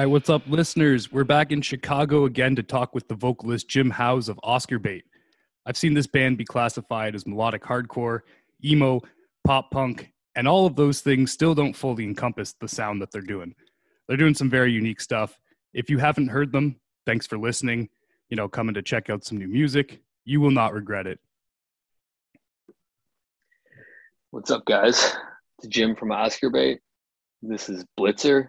right, what's up, listeners? We're back in Chicago again to talk with the vocalist Jim Howes of Oscar Bait. I've seen this band be classified as melodic hardcore, emo, pop punk, and all of those things still don't fully encompass the sound that they're doing. They're doing some very unique stuff. If you haven't heard them, thanks for listening. You know, coming to check out some new music. You will not regret it. What's up, guys? It's Jim from Oscar Bait. This is Blitzer,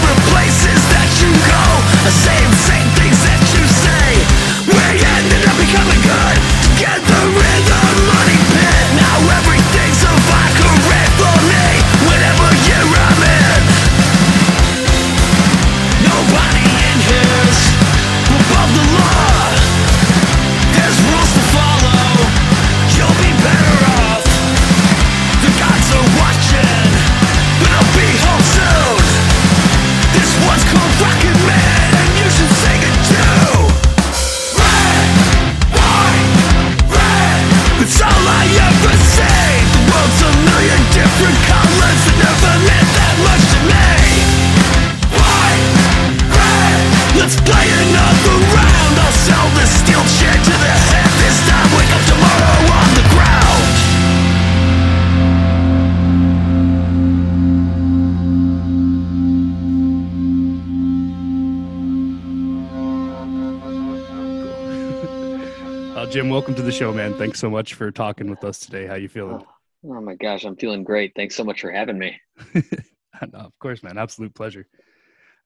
Jim, welcome to the show, man. Thanks so much for talking with us today. How you feeling? Oh my gosh, I'm feeling great. Thanks so much for having me. no, of course, man. Absolute pleasure.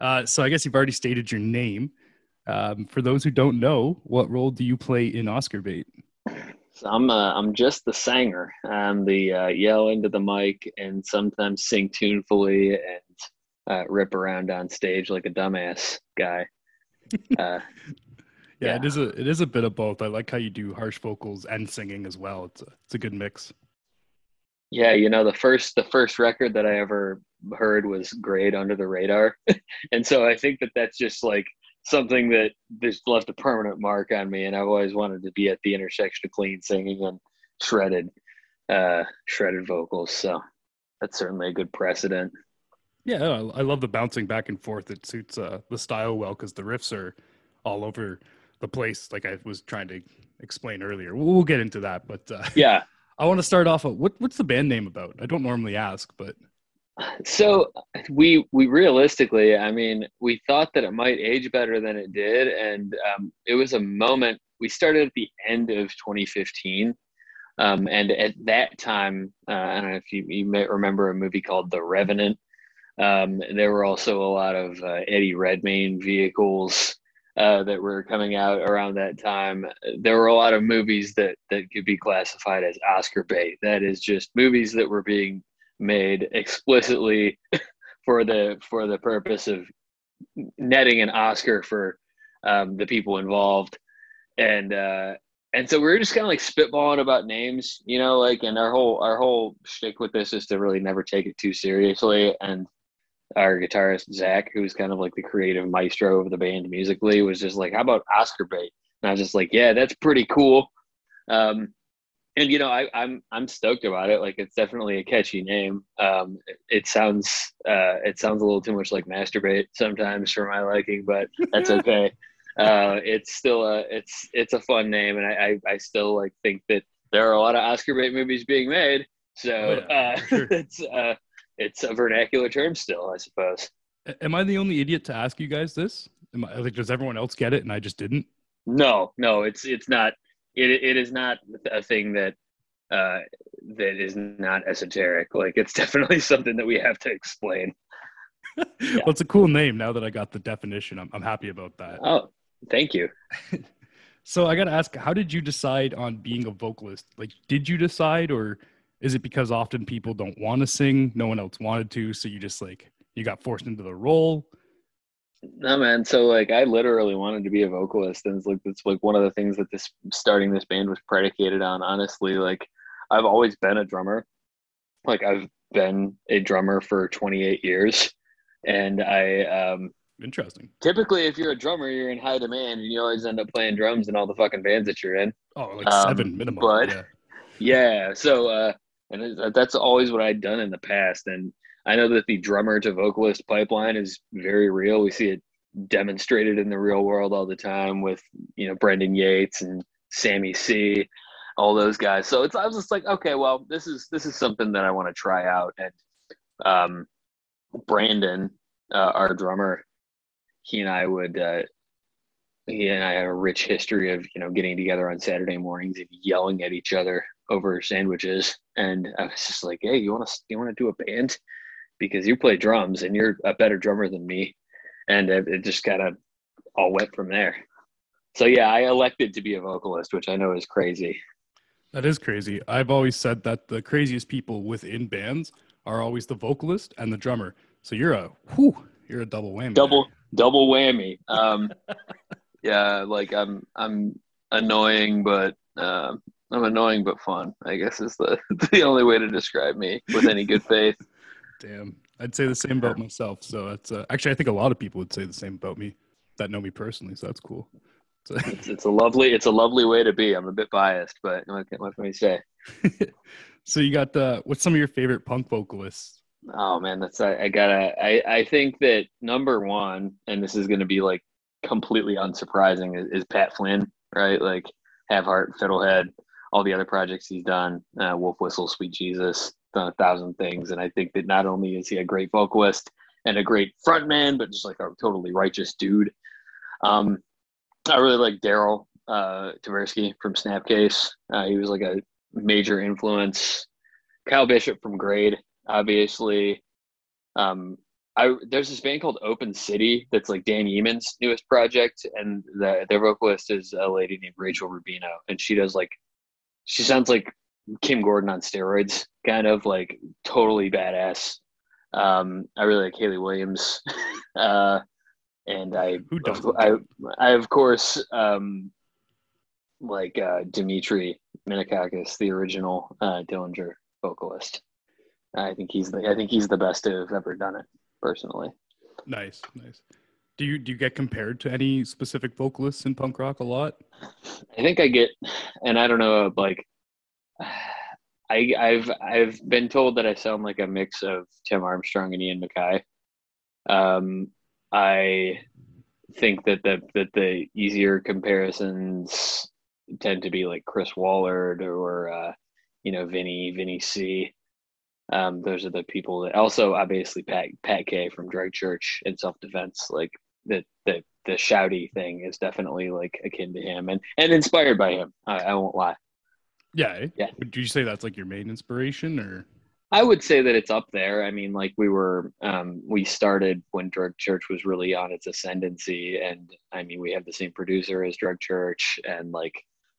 Uh, so I guess you've already stated your name. Um, for those who don't know, what role do you play in Oscar Bait? So I'm uh, I'm just the singer. I'm the uh, yell into the mic and sometimes sing tunefully and uh, rip around on stage like a dumbass guy. Yeah, Yeah. it is a it is a bit of both. I like how you do harsh vocals and singing as well. It's a, it's a good mix. yeah, you know the first the first record that I ever heard was "Grade Under the Radar," and so I think that that's just like something that just left a permanent mark on me. And I've always wanted to be at the intersection of clean singing and shredded, uh, shredded vocals. So that's certainly a good precedent. Yeah, I I love the bouncing back and forth. It suits uh, the style well because the riffs are all over the place. Like I was trying to explain earlier. We'll, we'll get into that, but uh, Yeah. I want to start off. Of, what what's the band name about? I don't normally ask, but So we we realistically, I mean, we thought that it might age better than it did, and um, it was a moment. We started at the end of 2015, um, and at that time, uh, I don't know if you, you may remember a movie called The Revenant. Um, there were also a lot of uh, Eddie Redmayne vehicles uh, that were coming out around that time. There were a lot of movies that that could be classified as Oscar bait. That is just movies that were being made explicitly for the for the purpose of netting an Oscar for um, the people involved, and uh, and so we were just kind of like spitballing about names, you know, like and our whole our whole shtick with this is to really never take it too seriously. And our guitarist Zach, who's kind of like the creative maestro of the band musically, was just like, "How about Oscar bait?" And I was just like, "Yeah, that's pretty cool." Um, and you know I, I'm I'm stoked about it. Like it's definitely a catchy name. Um, it, it sounds uh, it sounds a little too much like masturbate sometimes for my liking, but that's okay. uh, it's still a it's it's a fun name, and I, I I still like think that there are a lot of Oscar bait movies being made. So Oh, yeah, uh, sure. it's uh, it's a vernacular term still, I suppose. Am I the only idiot to ask you guys this? Am I, like, does everyone else get it and I just didn't? No, no, it's it's not. It it is not a thing that uh, that is not esoteric. Like it's definitely something that we have to explain. well, it's a cool name. Now that I got the definition, I'm I'm happy about that. Oh, thank you. So I got to ask, how did you decide on being a vocalist? Like, did you decide, or is it because often people don't want to sing, no one else wanted to, so you just like you got forced into the role? No man, so like I literally wanted to be a vocalist, and it's like it's like one of the things that this starting this band was predicated on. Honestly, like I've always been a drummer. Like I've been a drummer for 28 years, and I um, Interesting. typically if you're a drummer, you're in high demand, and you always end up playing drums in all the fucking bands that you're in. Oh, like Um, seven minimum. but- yeah. Yeah, so uh, and that's always what I'd done in the past, and I know that the drummer to vocalist pipeline is very real. We see it demonstrated in the real world all the time with you know Brendan Yates and Sammy C, all those guys. So it's I was just like, okay, well, this is this is something that I want to try out, and um, Brandon, uh, our drummer, he and I would. Uh, he and I have a rich history of you know getting together on Saturday mornings and yelling at each other over sandwiches. And I was just like, "Hey, you want to you want to do a band? Because you play drums and you're a better drummer than me." And it, it just kind of all went from there. So yeah, I elected to be a vocalist, which I know is crazy. That is crazy. I've always said that the craziest people within bands are always the vocalist and the drummer. So you're a whew, you're a double whammy. Double double whammy. Um, yeah, like I'm I'm annoying, but um, I'm annoying but fun. I guess is the the only way to describe me with any good faith. Damn. I'd say the same about myself. So that's uh, actually I think a lot of people would say the same about me that know me personally. So that's cool. So, It's, it's a lovely it's a lovely way to be. I'm a bit biased, but what can, what can we say? so you got uh, what's some of your favorite punk vocalists? Oh man, that's I, I gotta I I think that number one, and this is gonna be like completely unsurprising, is, is Pat Flynn, right? Like Have Heart, Fiddlehead, all the other projects he's done, uh, Wolf Whistle, Sweet Jesus, done a thousand things, and I think that not only is he a great vocalist and a great frontman, but just like a totally righteous dude. Um, I really like Daryl uh, Taberski from Snapcase. Uh, he was like a major influence. Kyle Bishop from Grade, obviously. Um, I there's this band called Open City that's like Dan Yemin's newest project, and the, their vocalist is a lady named Rachel Rubino, and she does like she sounds like Kim Gordon on steroids, kind of like totally badass. Um, I really like Hayley Williams, uh, and I? I I of course um, like uh, Dimitri Minakakis, the original uh, Dillinger vocalist. I think he's the I think he's the best to have ever done it personally. Nice, nice. Do you do you get compared to any specific vocalists in punk rock a lot? I think I get, and I don't know, like, I I've I've been told that I sound like a mix of Tim Armstrong and Ian MacKaye. Um, I think that the that the easier comparisons tend to be like Chris Wollard or uh, you know Vinny Vinny C. Um, those are the people that also obviously Pat Pat K from Drug Church and Self Defense like the the the shouty thing is definitely like akin to him and and inspired by him. I, I won't lie. Yeah. eh? Yeah. Would you say that's like your main inspiration or? I would say that it's up there. I mean, like we were, um, we started when Drug Church was really on its ascendancy, and I mean, we have the same producer as Drug Church, and like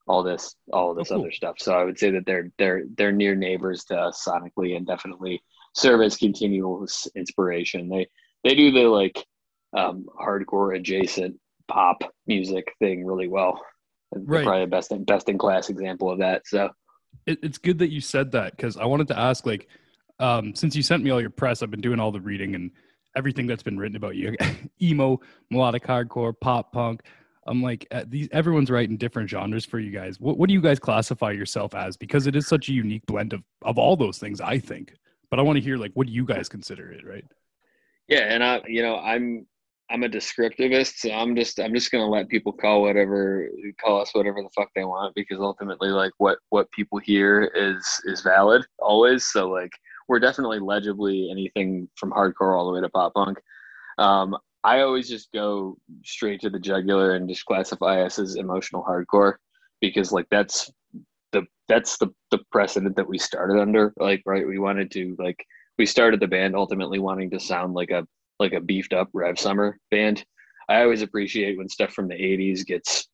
all this, all this Oh, cool. other stuff. So I would say that they're they're they're near neighbors to us sonically, and definitely serve as continual inspiration. They they do the like um, hardcore adjacent pop music thing really well. Right. Probably the best in, best in class example of that. So it, it's good that you said that because I wanted to ask, like, um, since you sent me all your press, I've been doing all the reading and everything that's been written about you, emo, melodic hardcore, pop punk. I'm like, uh, these everyone's writing different genres for you guys. What what do you guys classify yourself as? Because it is such a unique blend of of all those things, I think. But I want to hear like, what do you guys consider it, right? Yeah, and I, you know, I'm I'm a descriptivist, so I'm just I'm just gonna let people call whatever call us whatever the fuck they want because ultimately, like what what people hear is is valid always. So like we're definitely legibly anything from hardcore all the way to pop punk. Um, I always just go straight to the jugular and just classify us as emotional hardcore because like that's the that's the the precedent that we started under. Like right, we wanted to like we started the band ultimately wanting to sound like a like a beefed up Rev Summer band. I always appreciate when stuff from the '80s gets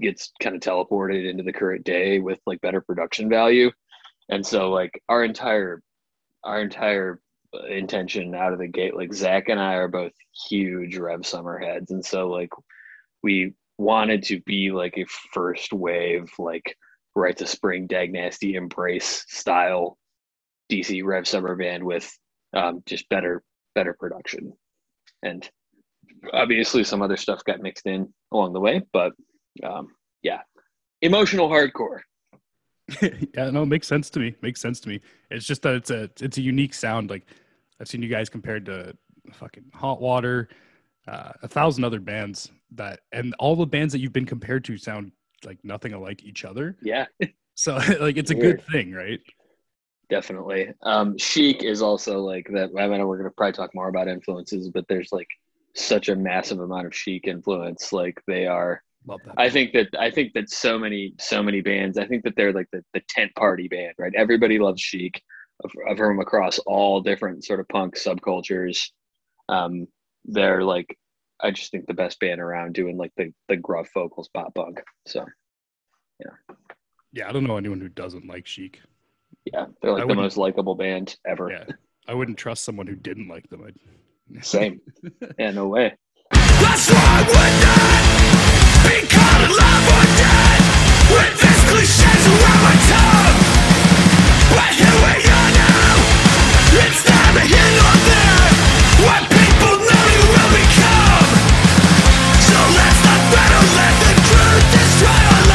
gets kind of teleported into the current day with like better production value. And so like our entire our entire intention out of the gate. Like Zach and I are both huge Rev Summer heads, and so like we wanted to be like a first wave, like Rites of Spring Dag Nasty embrace style DC Rev Summer band with um, just better better production, and obviously some other stuff got mixed in along the way, but um, yeah, emotional hardcore. yeah, no, it makes sense to me. Makes sense to me. It's just that it's a it's a unique sound. Like I've seen you guys compared to fucking Hot Water, uh, a thousand other bands that, and all the bands that you've been compared to sound like nothing alike each other. Yeah, So like it's a Weird. good thing, right? Definitely. Um, Chic is also like that. I mean, we're gonna probably talk more about influences, but there's like such a massive amount of Chic influence. Like they are. I think that I think that so many so many bands. I think that they're like the, the tent party band, right? Everybody loves Chic, from across all different sort of punk subcultures. Um, they're like, I just think the best band around doing like the the gruff vocals pop punk. So yeah. yeah, I don't know anyone who doesn't like Chic. Yeah, they're I like the most likable band ever. Yeah, I wouldn't trust someone who didn't like them. I'd, Same. yeah, no way. That's why we're not be called alive or dead with these cliches around my tongue. But here we are now. It's neither here nor there. What people know you will become. So let's not battle, let the truth destroy our lives.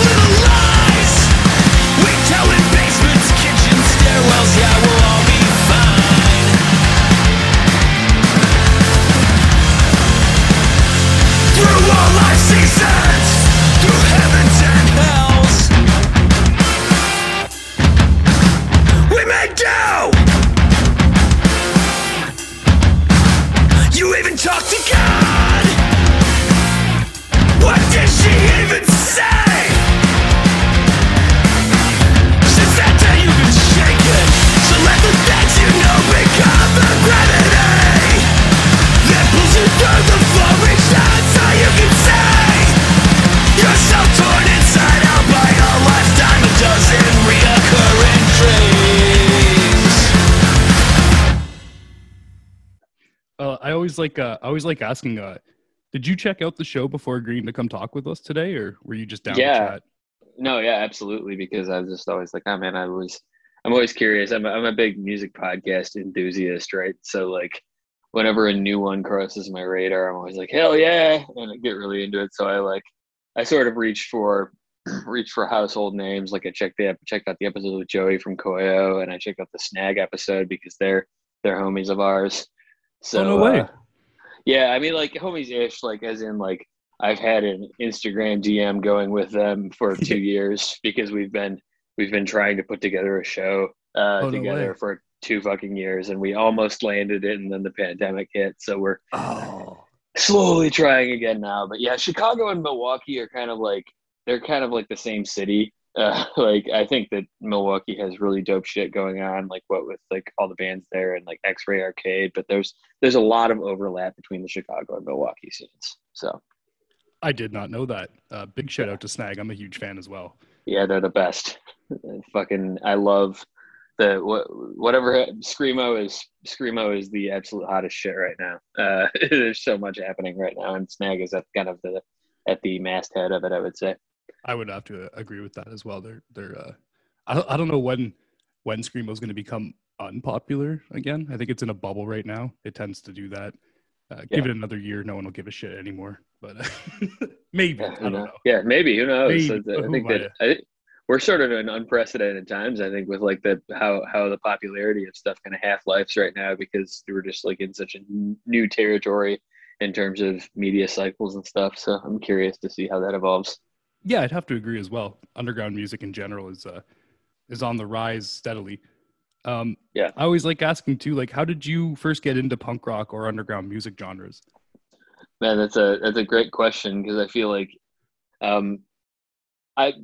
Make up like uh, I always like asking. Uh, did you check out the show before agreeing to come talk with us today, or were you just down Yeah. to chat? No, yeah, absolutely. Because I was just always like, oh man, I was, I'm always curious. I'm, a, I'm a big music podcast enthusiast, right? So like, whenever a new one crosses my radar, I'm always like, hell yeah, and I get really into it. So I like, I sort of reach for, reach for household names. Like I checked the checked out the episode with Joey from Koyo, and I checked out the Snag episode because they're they're homies of ours. So Oh, no way. uh, yeah, I mean, like homies ish, like as in like I've had an Instagram DM going with them for two years because we've been we've been trying to put together a show uh, Oh, together way. for two fucking years, and we almost landed it, and then the pandemic hit. So we're Oh, slowly trying again now. But yeah, Chicago and Milwaukee are kind of like they're kind of like the same city. Uh, like I think that Milwaukee has really dope shit going on, like what with like all the bands there and like X Ray Arcade. But there's there's a lot of overlap between the Chicago and Milwaukee scenes. So I did not know that. Uh, big shout out to Snag. I'm a huge fan as well. yeah, they're the best. Fucking, I love the what whatever screamo is. Screamo is the absolute hottest shit right now. Uh, there's so much happening right now, and Snag is at kind of the at the masthead of it. I would say. I would have to agree with that as well. They're they're. Uh, I don't, I don't know when when screamo is going to become unpopular again. I think it's in a bubble right now. It tends to do that. Uh, Give it another year, no one will give a shit anymore. But maybe Yeah, I don't knows? know. Yeah, maybe who knows? Maybe, but I think that I, we're sort of in unprecedented times. I think with like the how how the popularity of stuff kind of half lives right now because we're just like in such a new territory in terms of media cycles and stuff. So I'm curious to see how that evolves. Yeah, I'd have to agree as well. Underground music in general is uh, is on the rise steadily. Um, Yeah. I always like asking too, like, how did you first get into punk rock or underground music genres? Man, that's a that's a great question because I feel like um, I,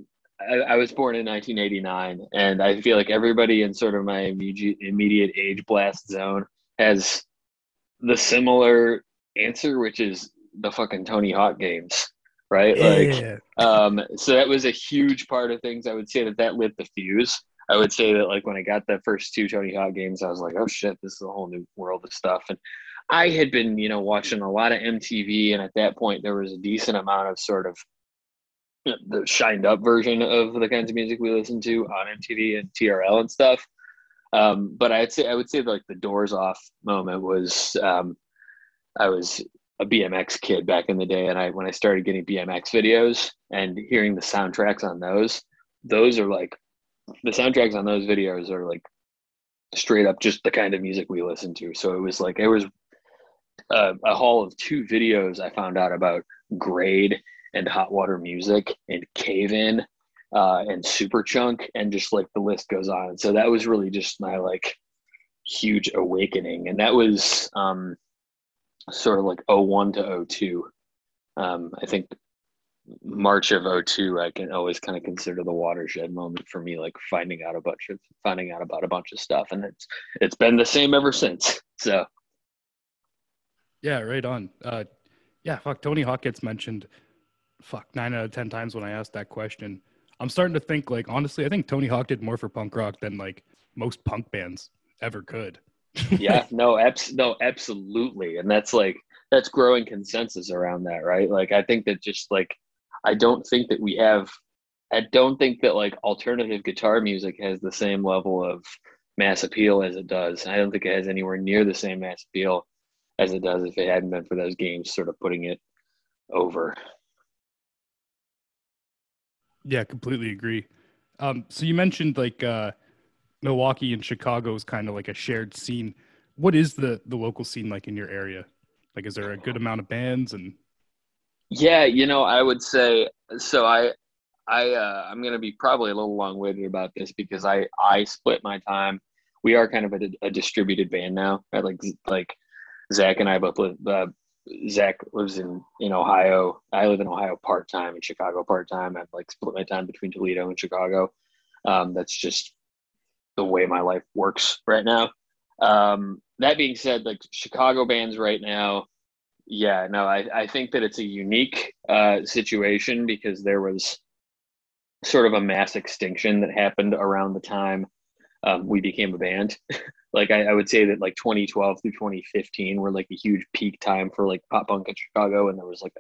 I I was born in 1989, and I feel like everybody in sort of my immediate immediate age blast zone has the similar answer, which is the fucking Tony Hawk games, right? Like, um, so that was a huge part of things. I would say that that lit the fuse. I would say that like when I got the first two Tony Hawk games, I was like, oh shit, this is a whole new world of stuff. And I had been, you know, watching a lot of MTV, and at that point, there was a decent amount of sort of the shined up version of the kinds of music we listened to on MTV and TRL and stuff. Um, but I'd say I would say like the doors off moment was um, I was a BMX kid back in the day, and I when I started getting BMX videos and hearing the soundtracks on those, those are like the soundtracks on those videos are like straight up just the kind of music we listen to. So it was like it was a, a haul of two videos I found out about grade and hot water music and cave in uh, and Superchunk and just like the list goes on. So that was really just my like huge awakening. And that was um, sort of like 01 to 02. Um, I think March of 02, I can always kind of consider the watershed moment for me, like finding out a bunch of finding out about a bunch of stuff. And it's it's been the same ever since. So yeah, right on. Uh, yeah, fuck. Tony Hawk gets mentioned, fuck, nine out of ten times when I ask that question. I'm starting to think, like, honestly, I think Tony Hawk did more for punk rock than like most punk bands ever could. Yeah, no, abs- no, absolutely, and that's like that's growing consensus around that, right? Like, I think that just like I don't think that we have. I don't think that like alternative guitar music has the same level of mass appeal as it does. I don't think it has anywhere near the same mass appeal as it does if it hadn't been for those games sort of putting it over. Yeah, completely agree. Um, so you mentioned like uh, Milwaukee and Chicago is kind of like a shared scene. What is the the local scene like in your area? Like, is there a good amount of bands and? Yeah, you know, I would say so. I, I, uh, I'm to be probably a little long winded about this because I I split my time. We are kind of a, a distributed band now, right? Like like Zach and I both live. Uh, Zach lives in in Ohio. I live in Ohio part time and Chicago part time. I've like split my time between Toledo and Chicago. Um, that's just the way my life works right now. Um, that being said, like Chicago bands right now, yeah, no, I, I think that it's a unique uh, situation because there was sort of a mass extinction that happened around the time um, we became a band. like I, I, would say that like 2012 through 2015 were like a huge peak time for like pop punk in Chicago, and there was like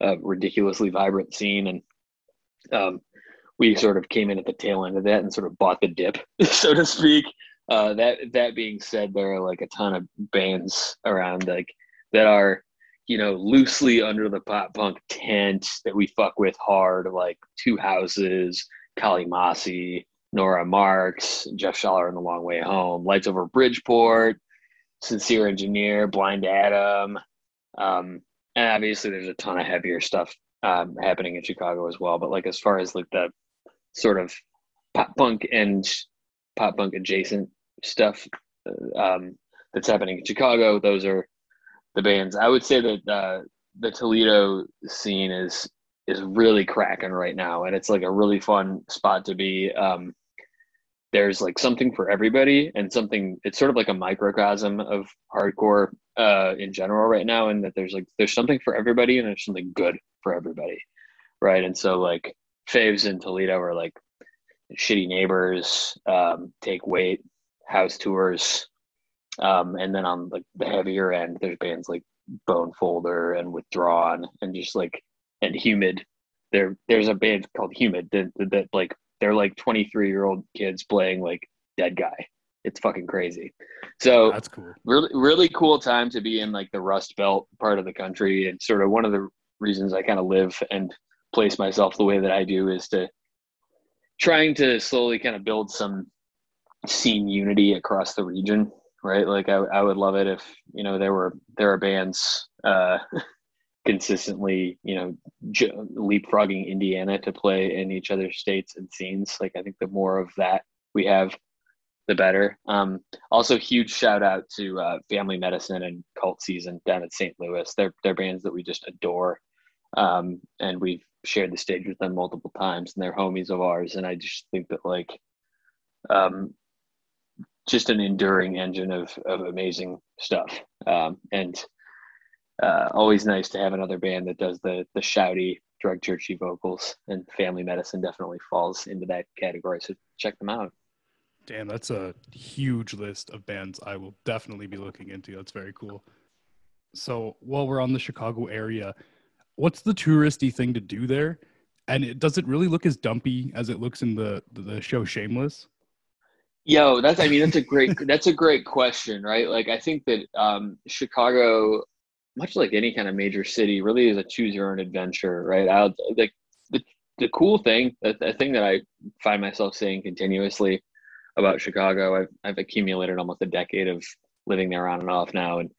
a, a ridiculously vibrant scene, and um, we sort of came in at the tail end of that and sort of bought the dip, so to speak. Uh, that that being said, there are like a ton of bands around like that are you know loosely under the pop punk tent that we fuck with hard, like Two Houses, Kali Masi, Nora Marks, Jeff Schaller in The Long Way Home, Lights Over Bridgeport, Sincere Engineer, Blind Adam. Um, and obviously there's a ton of heavier stuff um, happening in Chicago as well. But like as far as like the sort of pop punk and pop punk adjacent stuff uh, um, that's happening in Chicago, those are the bands. I would say that uh, the Toledo scene is is really cracking right now, and it's like a really fun spot to be. Um, there's like something for everybody, and something. It's sort of like a microcosm of hardcore uh, in general right now, and that there's like there's something for everybody, and there's something good for everybody, right? And so like faves in Toledo are like shitty neighbors, um, take weight, house tours, um, and then on like the heavier end, there's bands like Bone Folder and Withdrawn, and just like and humid. There, there's a band called Humid that, that like they're like 23 year old kids playing like Dead Guy. It's fucking crazy. So that's cool. Really, really cool time to be in like the Rust Belt part of the country, and sort of one of the reasons I kind of live and place myself the way that I do is to trying to slowly kind of build some scene unity across the region right like I, I would love it if you know there were there are bands uh consistently, you know, j- leapfrogging Indiana to play in each other's states and scenes. Like I think the more of that we have, the better. Um, also, huge shout out to uh, Family Medicine and Cult Season down at St. Louis. They're they're bands that we just adore, um, and we've shared the stage with them multiple times, and they're homies of ours. And I just think that like, um, just an enduring engine of of amazing stuff. Um, and uh, always nice to have another band that does the the shouty drug churchy vocals and family medicine definitely falls into that category so check them out Damn, that's a huge list of bands I will definitely be looking into. That's very cool. So while we're on the Chicago area, what's the touristy thing to do there? And it does it really look as dumpy as it looks in the the show Shameless? Yo, that's I mean that's a great that's a great question, right? Like I think that um, Chicago, much like any kind of major city, really is a choose your own adventure, right? I like the the cool thing, the, the thing that I find myself saying continuously about Chicago. I've I've accumulated almost a decade of living there on and off now, and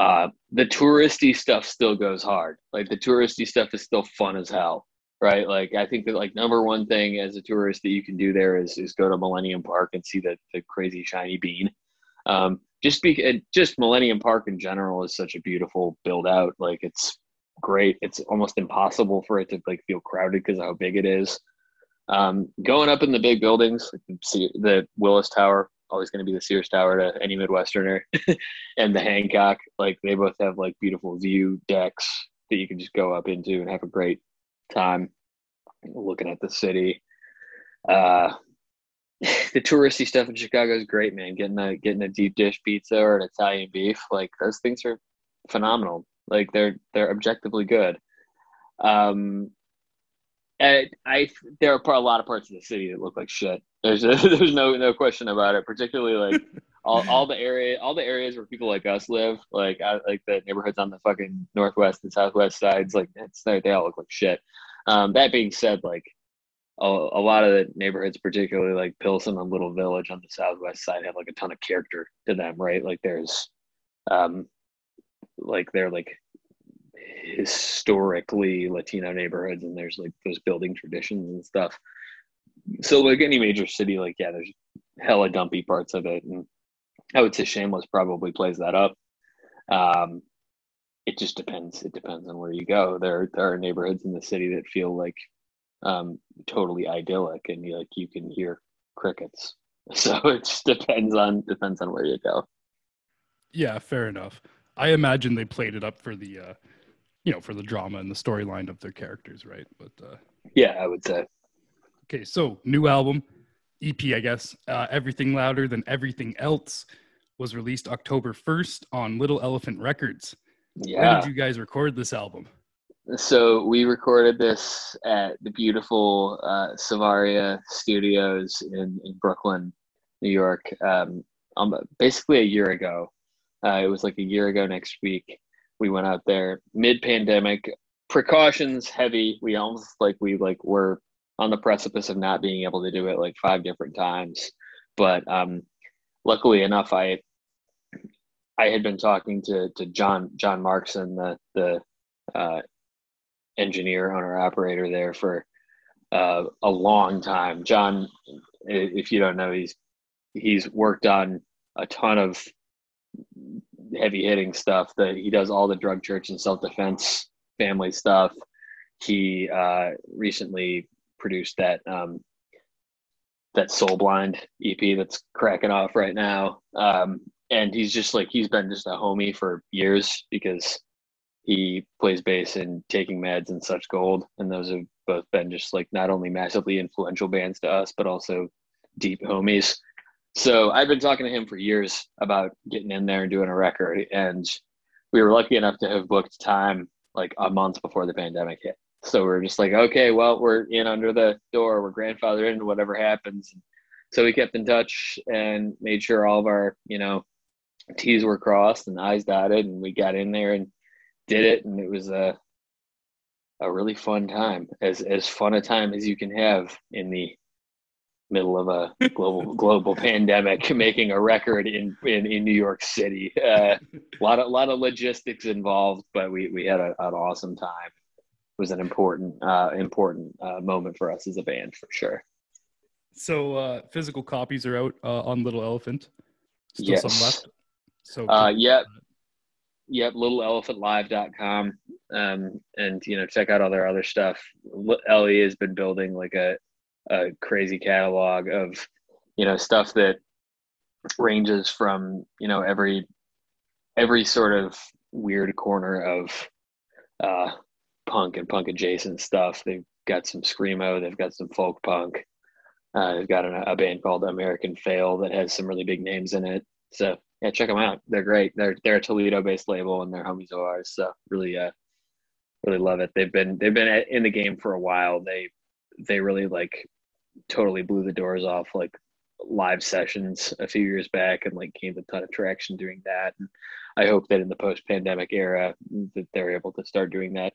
uh, the touristy stuff still goes hard. Like the touristy stuff is still fun as hell, right? Like I think that like number one thing as a tourist that you can do there is is go to Millennium Park and see the the crazy shiny bean. Um, just be just Millennium Park in general is such a beautiful build out. Like it's great. It's almost impossible for it to like feel crowded because how big it is. Um, going up in the big buildings, see the Willis Tower, always going to be the Sears Tower to any Midwesterner, and the Hancock. Like they both have like beautiful view decks that you can just go up into and have a great time looking at the city. Uh, the touristy stuff in Chicago is great, man. Getting a getting a deep dish pizza or an Italian beef, like those things are phenomenal. Like they're they're objectively good. Um, and I there are a lot of parts of the city that look like shit. There's a, there's no no question about it. Particularly like all, all the area all the areas where people like us live, like I, like the neighborhoods on the fucking northwest and southwest sides, like it's they all look like shit. Um, that being said, like a, a, lot of the neighborhoods, particularly like Pilsen and Little Village on the southwest side, have like a ton of character to them, right? Like there's, um, like they're like historically Latino neighborhoods, and there's like those building traditions and stuff. So like any major city, like yeah, there's hella dumpy parts of it, and I would say Shameless probably plays that up. Um, it just depends. It depends on where you go. There there are neighborhoods in the city that feel like um, totally idyllic, and you like you can hear crickets. So it just depends on depends on where you go. Yeah, fair enough. I imagine they played it up for the uh, you know for the drama and the storyline of their characters, right? But uh, yeah, I would say. Okay, so new album, EP, I guess. Uh, Everything louder than everything else was released October first on Little Elephant Records. Yeah. Where did you guys record this album? So we recorded this at the beautiful uh, Savaria Studios in, in Brooklyn, New York. Um, um, basically a year ago. Uh, it was like a year ago next week we went out there mid pandemic precautions heavy we almost like we like were on the precipice of not being able to do it like five different times but um luckily enough i i had been talking to to john john markson the the uh engineer owner operator there for uh, a long time john if you don't know he's he's worked on a ton of heavy hitting stuff that he does all the drug church and self defense family stuff. He uh, recently produced that um, that Soul Blind EP that's cracking off right now. Um, and he's just like he's been just a homie for years because he plays bass in Taking Meds and Such Gold, and those have both been just like not only massively influential bands to us, but also deep homies. So I've been talking to him for years about getting in there and doing a record, and we were lucky enough to have booked time like a month before the pandemic hit. So we are just like, okay, well, we're in under the door, we're grandfathered in, whatever happens. So we kept in touch and made sure all of our, you know, T's were crossed and I's dotted, and we got in there and did it, and it was a a really fun time, as as fun a time as you can have in the middle of a global global pandemic, making a record in in, in New York City. Uh, a lot of a lot of logistics involved, but we we had a, an awesome time. Was an important uh, important uh, moment for us as a band for sure. So uh, physical copies are out uh, on Little Elephant. Still yes. some left. So uh, yep. Yep, littleelephantlive.com. Um, and you know, check out all their other stuff. Ellie has been building like a a crazy catalog of you know stuff that ranges from you know every every sort of weird corner of uh, punk and punk adjacent stuff. They've got some screamo, they've got some folk punk, Uh, they've got a, a band called American Fail that has some really big names in it. So yeah, check them out. They're great. They're they're a Toledo-based label, and they're homies of ours. So really, uh, really love it. They've been they've been in the game for a while. They they really like totally blew the doors off like live sessions a few years back and like gained a ton of traction doing that. And I hope that in the post-pandemic era that they're able to start doing that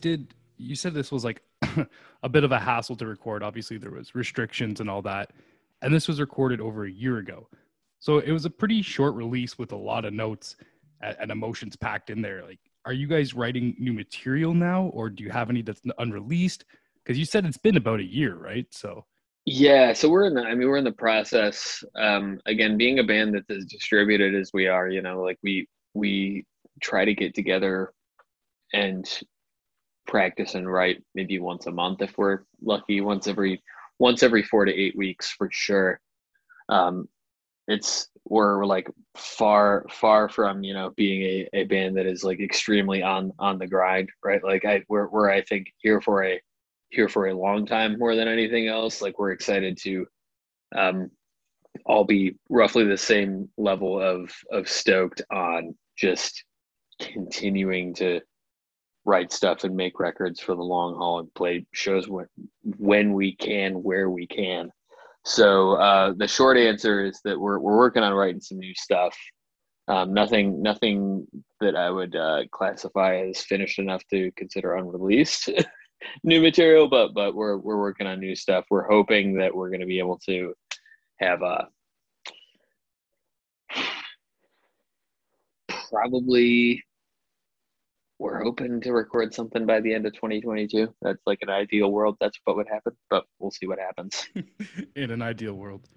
did you said this was like a bit of a hassle to record. Obviously there was restrictions and all that. And this was recorded over a year ago. So it was a pretty short release with a lot of notes and, emotions packed in there. Like are you guys writing new material now or do you have any that's unreleased? Because you said it's been about a year, right? So Yeah, so we're in the I mean we're in the process. Um again, being a band that's as distributed as we are, you know, like we we try to get together and practice and write maybe once a month if we're lucky, once every once every four to eight weeks for sure. Um it's we're like far far from you know being a, a band that is like extremely on on the grind right like i we're, we're i think here for a here for a long time more than anything else like we're excited to um all be roughly the same level of of stoked on just continuing to write stuff and make records for the long haul and play shows when when we can where we can so uh, the short answer is that we're we're working on writing some new stuff. Um, nothing nothing that I would uh, classify as finished enough to consider unreleased new material, but but we're we're working on new stuff. We're hoping that we're going to be able to have a probably we're hoping to record something by the end of 2022. That's like an ideal world. That's what would happen, but we'll see what happens. in an ideal world.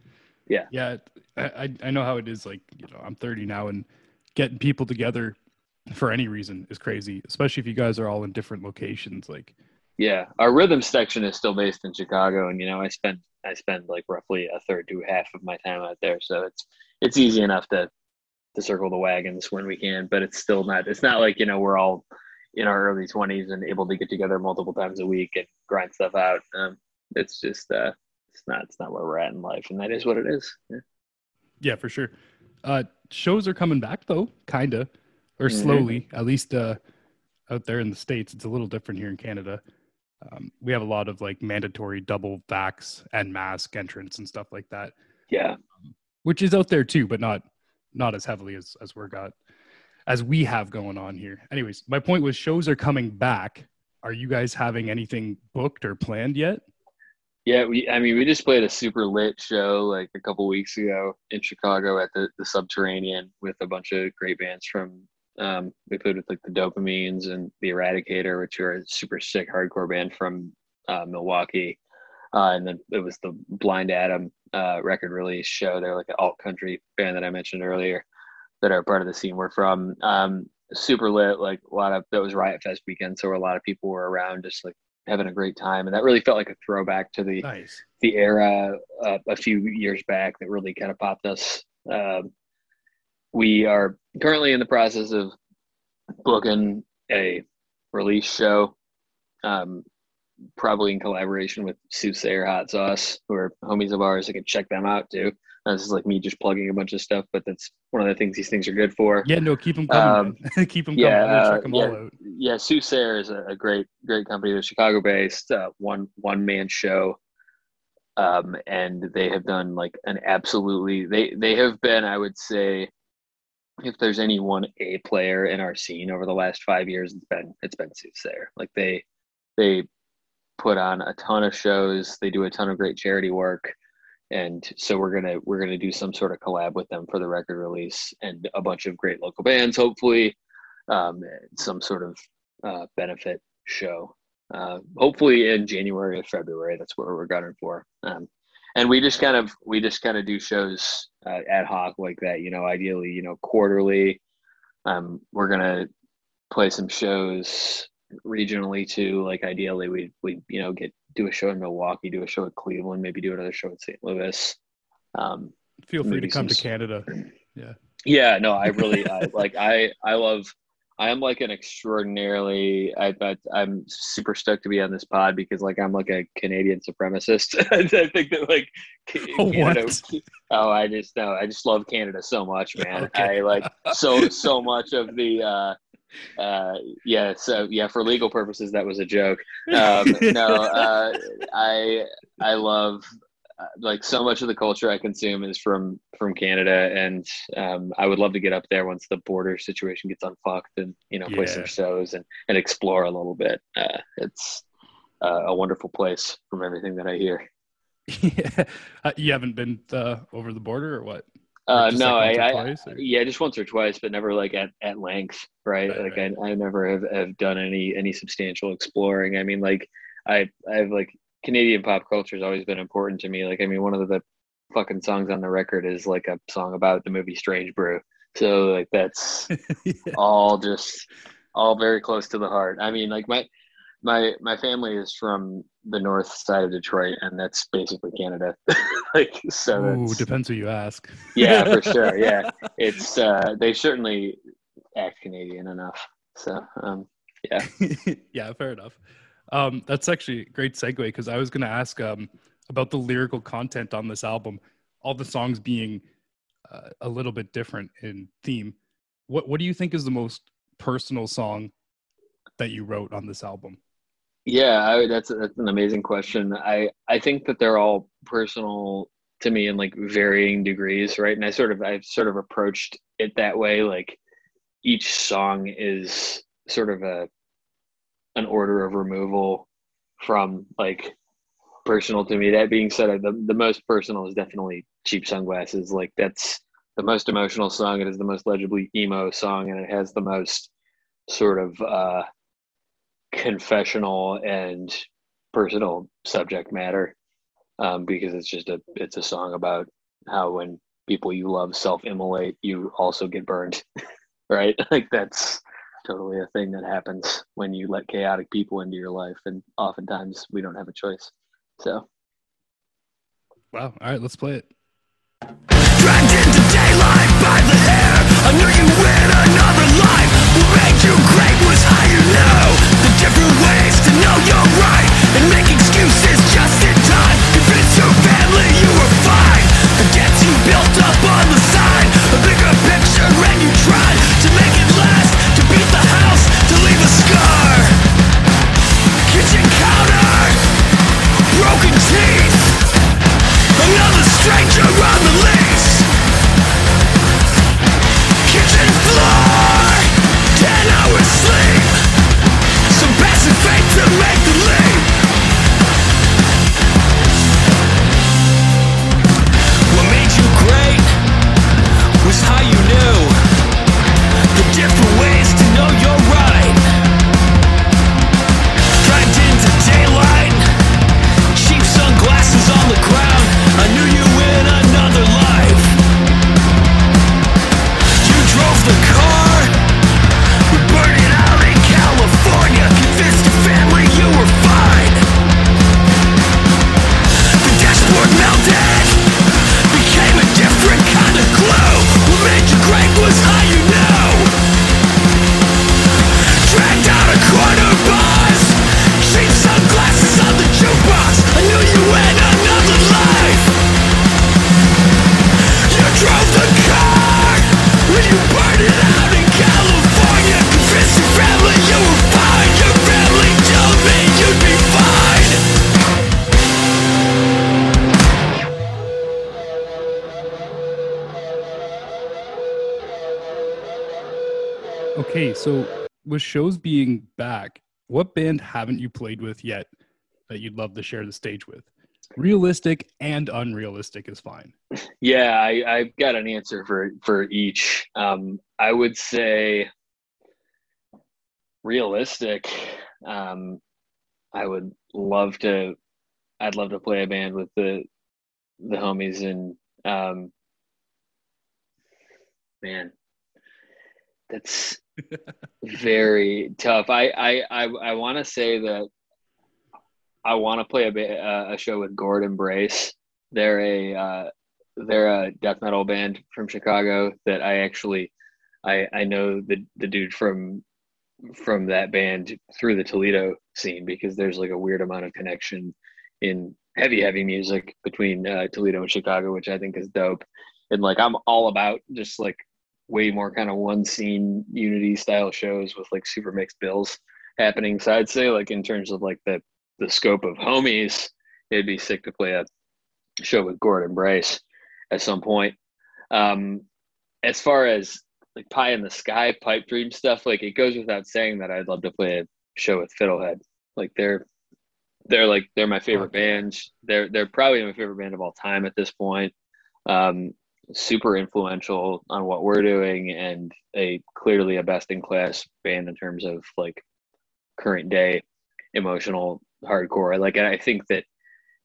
Yeah. Yeah. I, I- I know how it is. Like, you know, I'm 30 now and getting people together for any reason is crazy, especially if you guys are all in different locations. Like, Yeah, our rhythm section is still based in Chicago, and you know I spend I spend like roughly a third to half of my time out there, so it's it's easy enough to to circle the wagons when we can, but it's still not. It's not like you know we're all in our early twenties and able to get together multiple times a week and grind stuff out. Um, it's just uh, it's not it's not where we're at in life, and that is what it is. Yeah. yeah, for sure. Uh, shows are coming back though, kind of, or Mhm. slowly, at least uh, out there in the States. It's a little different here in Canada. Um, we have a lot of like mandatory double vax and mask entrance and stuff like that. Yeah, which is out there too, but not not as heavily as as we're got as we have going on here. Anyways, my point was shows are coming back. Are you guys having anything booked or planned yet? Yeah, we. I mean, we just played a super lit show like a couple weeks ago in Chicago at the, the Subterranean with a bunch of great bands from. Um, we played with like the Dopamines and the Eradicator, which are a super sick hardcore band from uh, Milwaukee. Uh, and then it was the Blind Adam uh, record release show. They're like an alt country band that I mentioned earlier that are part of the scene we're from. Um, super lit, like a lot of that was Riot Fest weekend, so a lot of people were around, just like having a great time, and that really felt like a throwback to the Nice. the era uh, a few years back that really kind of popped us. Um, we are currently in the process of booking a release show, um, probably in collaboration with Soothsayer Hot Sauce, who are homies of ours. I can check them out too. Uh, this is like me just plugging a bunch of stuff, but that's one of the things these things are good for. Yeah, no, keep them coming. man. keep them coming. yeah, gonna uh, check them yeah. all out. yeah, Soothsayer is a, a great, great company. They're Chicago based, uh, one one man show, um, and they have done like an absolutely. They they have been, I would say, if there's any one A player in our scene over the last five years, it's been it's been Soothsayer. Like they they put on a ton of shows. They do a ton of great charity work. And so we're gonna we're gonna do some sort of collab with them for the record release and a bunch of great local bands, hopefully, um, some sort of uh, benefit show. Uh, hopefully in January or February. That's what we're gunning for. Um, and we just kind of we just kind of do shows uh, ad hoc like that. You know, ideally, you know, quarterly. Um, we're gonna play some shows regionally too. Like ideally, we we you know get do a show in Milwaukee, do a show at Cleveland, maybe do another show in St. Louis. Um, Feel free to come to Canada. yeah, Yeah. no, I really I, like I I love. I am like an extraordinarily. I bet I'm super stoked to be on this pod because like I'm like a Canadian supremacist. I think that like Ca- Oh, Canada- what? Oh, I just know. I just love Canada so much, man. Okay. I like so so much of the. uh uh yeah so yeah for legal purposes that was a joke um no uh i i love uh, like so much of the culture I consume is from from Canada, and um, I would love to get up there once the border situation gets unfucked, and you know play some shows and and explore a little bit. Uh, it's uh, a wonderful place from everything that I hear. yeah. Uh, you haven't been uh, over the border or what? Uh, no, like, I, I twice, or- yeah, just once or twice, but never like at, at length, right? Right, like right. I, I never have, have done any any substantial exploring. I mean, like I I have like Canadian pop culture has always been important to me. Like I mean, one of the fucking songs on the record is like a song about the movie Strange Brew. So like that's Yeah. all just all very close to the heart. I mean, like my my my family is from the north side of Detroit, and that's basically Canada. like so, Ooh, depends who you ask. yeah, for sure. Yeah, it's uh, they certainly act Canadian enough. So um, yeah, yeah, fair enough. Um, that's actually a great segue because I was going to ask um, about the lyrical content on this album. All the songs being uh, a little bit different in theme. What What do you think is the most personal song that you wrote on this album? Yeah, I, that's that's an amazing question. I I think that they're all personal to me in like varying degrees, right? And I sort of I've sort of approached it that way. Like each song is sort of a an order of removal from like personal to me. That being said, the the most personal is definitely cheap sunglasses. Like that's the most emotional song. It is the most legibly emo song, and it has the most sort of uh, confessional and personal subject matter um, because it's just a it's a song about how when people you love self-immolate, you also get burned, right? Like that's totally a thing that happens when you let chaotic people into your life, and oftentimes we don't have a choice. So. Wow. All right, let's play it. Dragged into daylight by the hair I knew you in another life What made you great was how you know The different ways to know you're right. And make excuses just in time. Convince your family you were fine. The you built up on the side. A bigger picture and you tried To make it last. To beat the house To leave a scar. Kitchen counter shows being back, what band haven't you played with yet that you'd love to share the stage with? Realistic and unrealistic is fine. Yeah, I, I've got an answer for for each. Um, I would say realistic. Um, I would love to. I'd love to play a band with the the homies and um, man, that's very tough. I I I, I want to say that I want to play a ba- a show with Gordon Brace. They're a uh, they're a death metal band from Chicago that I actually I I know the the dude from from that band through the Toledo scene because there's like a weird amount of connection in heavy heavy music between uh, Toledo and Chicago, which I think is dope. And like I'm all about just like way more kind of one scene unity style shows with like super mixed bills happening. So I'd say like in terms of like the the scope of homies, it'd be sick to play a show with Gordon Brace at some point. Um, as far as like pie in the sky pipe dream stuff, like it goes without saying that I'd love to play a show with Fiddlehead. Like they're they're like they're my favorite band. They're they're probably my favorite band of all time at this point. Um, super influential on what we're doing and a clearly a best in class band in terms of like current day emotional hardcore. Like I think that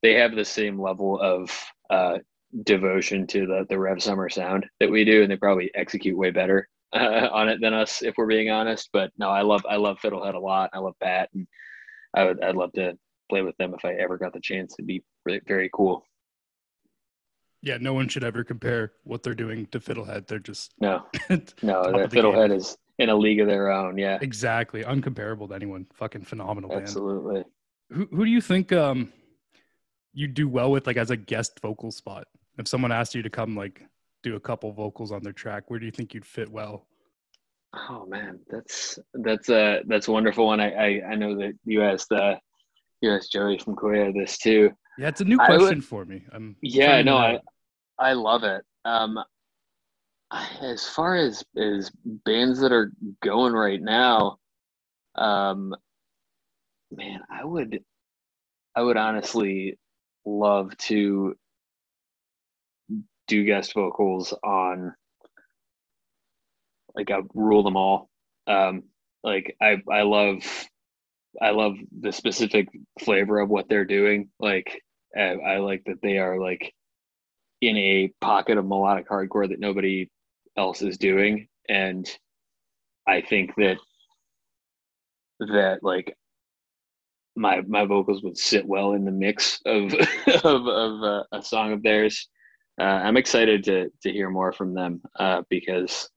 they have the same level of uh, devotion to the the Rev Summer sound that we do, and they probably execute way better uh, on it than us, if we're being honest. But no, I love I love Fiddlehead a lot. I love Pat, and I would I'd love to play with them if I ever got the chance. It'd be really, very cool. Yeah, no one should ever compare what they're doing to Fiddlehead. They're just No, no, the the game. Fiddlehead is in a league of their own. Yeah, exactly uncomparable to anyone. Fucking phenomenal band. absolutely. Who who do you think um you do well with like as a guest vocal spot? If someone asked you to come like do a couple vocals on their track, where do you think you'd fit well? Oh man, that's that's uh that's a wonderful one. I I, I know that you asked uh you asked Joey from Korea this too. Yeah, it's a new I would- question for me. I'm Yeah, no, I. I love it. Um, as far as as bands that are going right now, um, man, I would I would honestly love to do guest vocals on like I rule them all. Um, like I I love I love the specific flavor of what they're doing. Like I, I like that they are like in a pocket of melodic hardcore that nobody else is doing, and I think that that like my my vocals would sit well in the mix of of, of uh, a song of theirs. Uh, I'm excited to to hear more from them uh, because,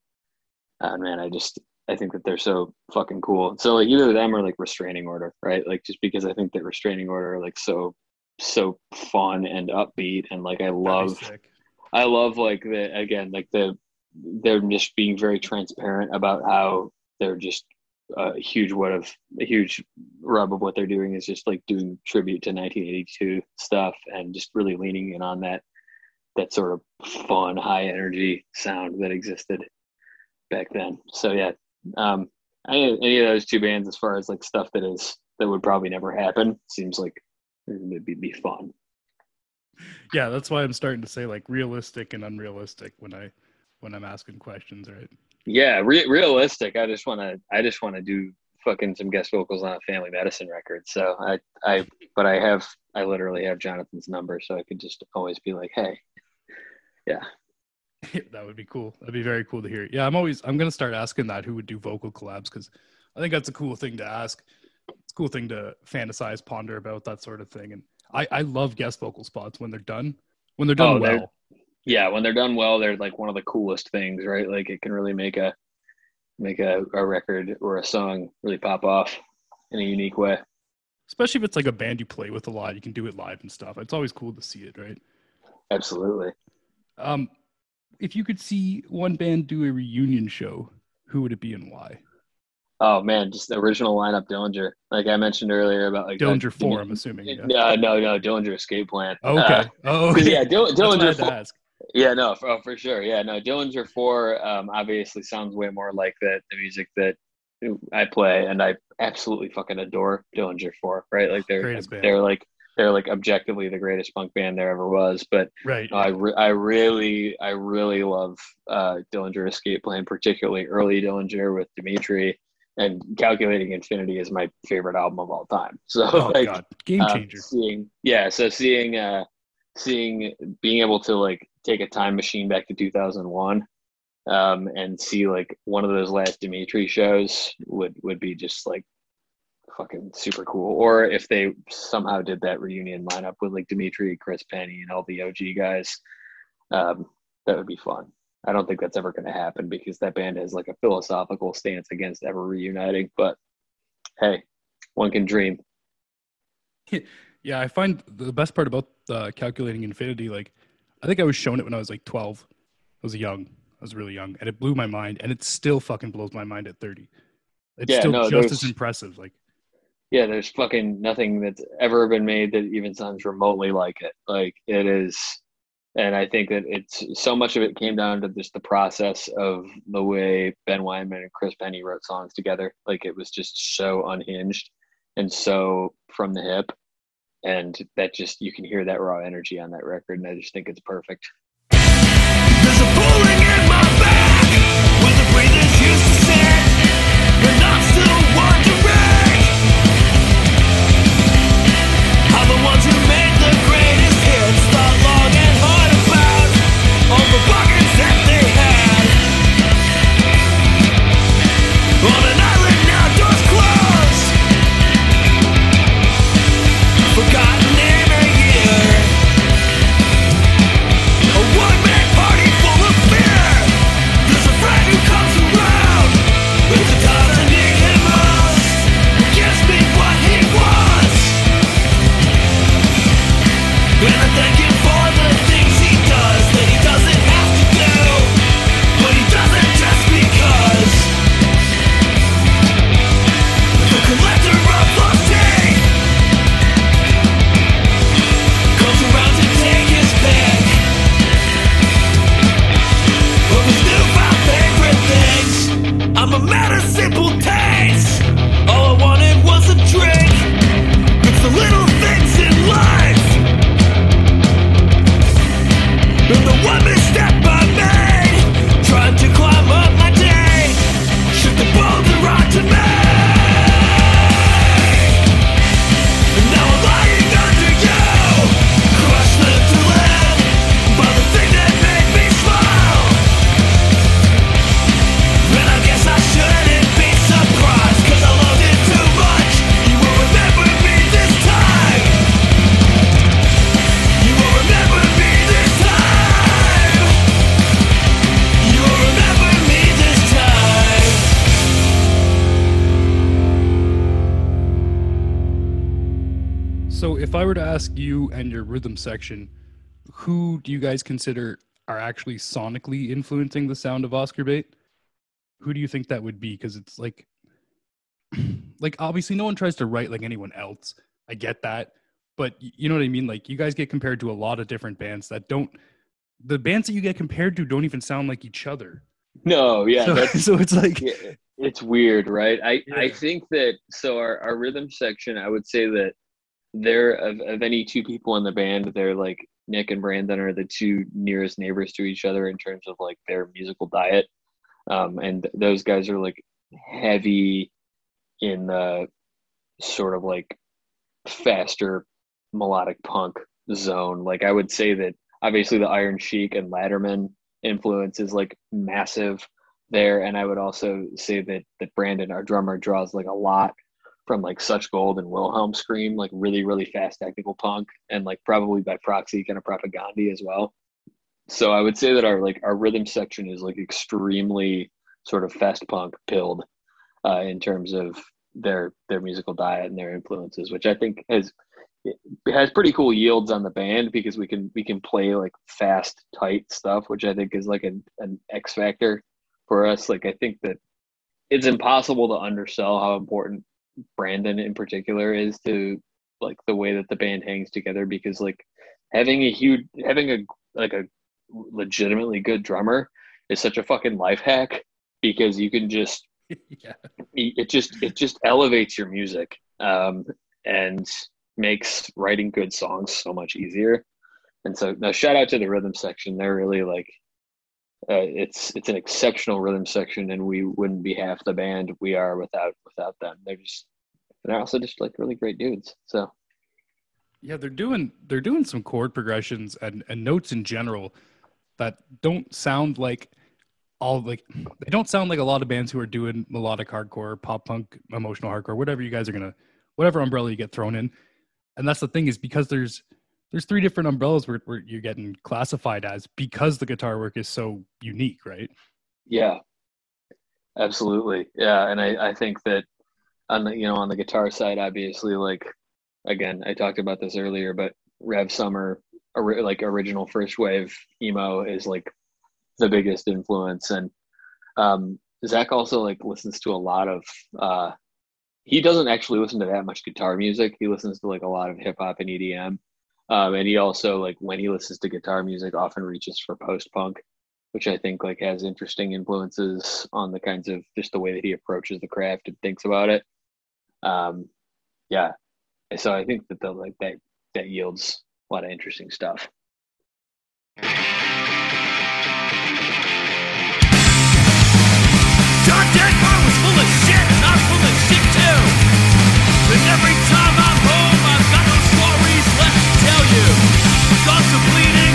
uh, man, I just I think that they're so fucking cool. So like either them or like Restraining Order, right? Like just because I think that Restraining Order like so so fun and upbeat and like I love. I love like the again like the they're just being very transparent about how they're just a huge what of a huge rub of what they're doing is just like doing tribute to 1982 stuff and just really leaning in on that that sort of fun high energy sound that existed back then. So yeah, um, any, any of those two bands as far as like stuff that is that would probably never happen seems like it'd be, be fun. Yeah, that's why I'm starting to say like realistic and unrealistic when I when I'm asking questions, right? Yeah, re- realistic. I just want to. I just want to do fucking some guest vocals on a family medicine record. So I, I, but I have. I literally have Jonathan's number, so I could just always be like, "Hey, yeah, that would be cool. That'd be very cool to hear. Yeah, I'm always I'm gonna start asking that who would do vocal collabs because I think that's a cool thing to ask. Cool thing to fantasize, ponder about that sort of thing. And I I love guest vocal spots when they're done when they're done Oh, they're- well. yeah." When they're done well, they're like one of the coolest things, right? Like it can really make a make a, a record or a song really pop off in a unique way. Especially if it's like a band you play with a lot, you can do it live and stuff. It's always cool to see it, right? Absolutely. Um, if you could see one band do a reunion show, who would it be and why? Oh man, just the original lineup, Dillinger. Like I mentioned earlier about like Dillinger that- Four, I'm assuming. Yeah. No, no, no, Dillinger Escape Plan. Okay. Uh, oh, okay. yeah, Dill- That's what I Dillinger Four. Yeah, no, for, oh, for sure. Yeah, no, Dillinger Four um, obviously sounds way more like the the music that I play, and I absolutely fucking adore Dillinger Four. Right, like they're Greatest band. they're like they're like objectively the greatest punk band there ever was. But Right. I re- I really I really love uh, Dillinger Escape Plan, particularly early Dillinger with Dimitri. And Calculating Infinity is my favorite album of all time. So oh like, god, game uh, changer. seeing yeah so seeing uh seeing being able to like take a time machine back to 2001 um and see like one of those last dimitri shows would would be just like fucking super cool or if they somehow did that reunion lineup with like dimitri chris pennie and all the og guys um that would be fun i don't think that's ever going to happen because that band has like a philosophical stance against ever reuniting but hey one can dream Yeah, I find the best part about uh, calculating infinity, like, I think I was shown it when I was like 12. I was young. I was really young, and it blew my mind, and it still fucking blows my mind at 30. It's Yeah, still no, just as impressive. Like, yeah, there's fucking nothing that's ever been made that even sounds remotely like it. Like it is, and I think that it's so much of it came down to just the process of the way Ben Weinman and Chris Pennie wrote songs together. Like it was just so unhinged and so from the hip, and that just you can hear that raw energy on that record, and I just think it's perfect. There's a pulling in my back where the breathers used the bargains that they had. Rhythm section, who do you guys consider are actually sonically influencing the sound of Oscar Bait? Who do you think that would be? Because it's like, like obviously no one tries to write like anyone else. I get that, but you know what I mean. Like you guys get compared to a lot of different bands that don't. The bands that you get compared to don't even sound like each other. No, yeah, so, so it's like, yeah, it's weird, right? I I think that so our our rhythm section, I would say that they're of, of any two people in the band, they're like Nick and Brandon are the two nearest neighbors to each other in terms of like their musical diet. Um, and those guys are like heavy in the sort of like faster melodic punk zone. Like I would say that obviously the Iron Chic and Latterman influence is like massive there. And I would also say that that Brandon, our drummer, draws like a lot from like Such Gold and Wilhelm Scream, like really, really fast technical punk, and like probably by proxy kind of Propagandhi as well. So I would say that our like our rhythm section is like extremely sort of fast punk pilled uh, in terms of their their musical diet and their influences, which I think has has pretty cool yields on the band because we can we can play like fast tight stuff, which I think is like an, an X factor for us. Like I think that it's impossible to undersell how important Brandon in particular is to like the way that the band hangs together because like having a huge having a like a legitimately good drummer is such a fucking life hack because you can just yeah. it just it just elevates your music um, and makes writing good songs so much easier. And so, now shout out to the rhythm section. They're really like uh, it's it's an exceptional rhythm section, and we wouldn't be half the band we are without without them. They're just and they're also just like really great dudes. So Yeah, they're doing they're doing some chord progressions and, and notes in general that don't sound like all like they don't sound like a lot of bands who are doing melodic hardcore, pop punk, emotional hardcore, whatever you guys are gonna whatever umbrella you get thrown in. And that's the thing is because there's there's three different umbrellas where, where you're getting classified as because the guitar work is so unique, right? yeah, absolutely, yeah. And I I think that on the you know on the guitar side, obviously, like again, I talked about this earlier, but Rev Summer, ori- like original first wave emo, is like the biggest influence, and um, Zach also like listens to a lot of. uh he doesn't actually listen to that much guitar music. He listens to like a lot of hip hop and EDM. Um, and he also like when he listens to guitar music often reaches for post punk, which I think like has interesting influences on the kinds of just the way that he approaches the craft and thinks about it. Um, yeah. So I think that the like that that yields a lot of interesting stuff. Was full of shit, and I'm full of shit too. To tell you.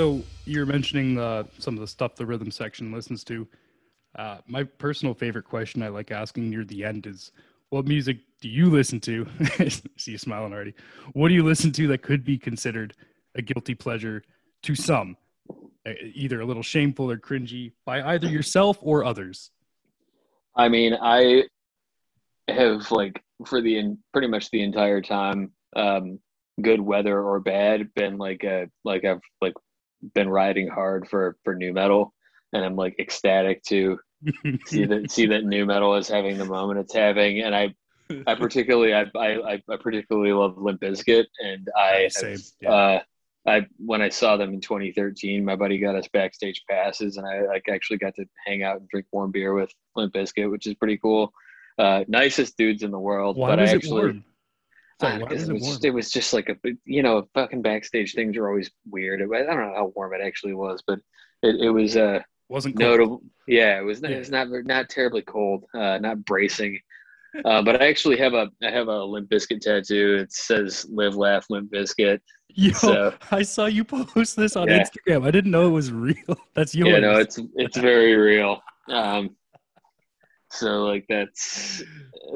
So you're mentioning uh, some of the stuff the rhythm section listens to. Uh, my personal favorite question I like asking near the end is, "What music do you listen to?" See you smiling already. What do you listen to that could be considered a guilty pleasure to some, Uh, either a little shameful or cringy by either yourself or others? I mean, I have like for the pretty much the entire time, um, good weather or bad, been like a like I've like been riding hard for for new metal, and I'm like ecstatic to see that see that new metal is having the moment it's having, and I I particularly I I, I particularly love Limp Bizkit, and I Same, have, yeah. uh, I when I saw them in 2013, my buddy got us backstage passes, and I like actually got to hang out and drink warm beer with Limp Bizkit, which is pretty cool. Uh, nicest dudes in the world, Why but was I it actually? Sorry, Ah, was it it was just, it was just like a you know fucking backstage things are always weird. I don't know how warm it actually was, but it, it was uh Wasn't cold. notable. Yeah, it was not, Yeah. it's not not terribly cold, uh, not bracing. Uh, but I actually have a I have a Limp Bizkit tattoo. It says "Live, Laugh, Limp Bizkit." Yo, So- I saw you post this on Yeah. Instagram. I didn't know it was real. That's yours. Yeah, no, it's it's very real. Um, so like that's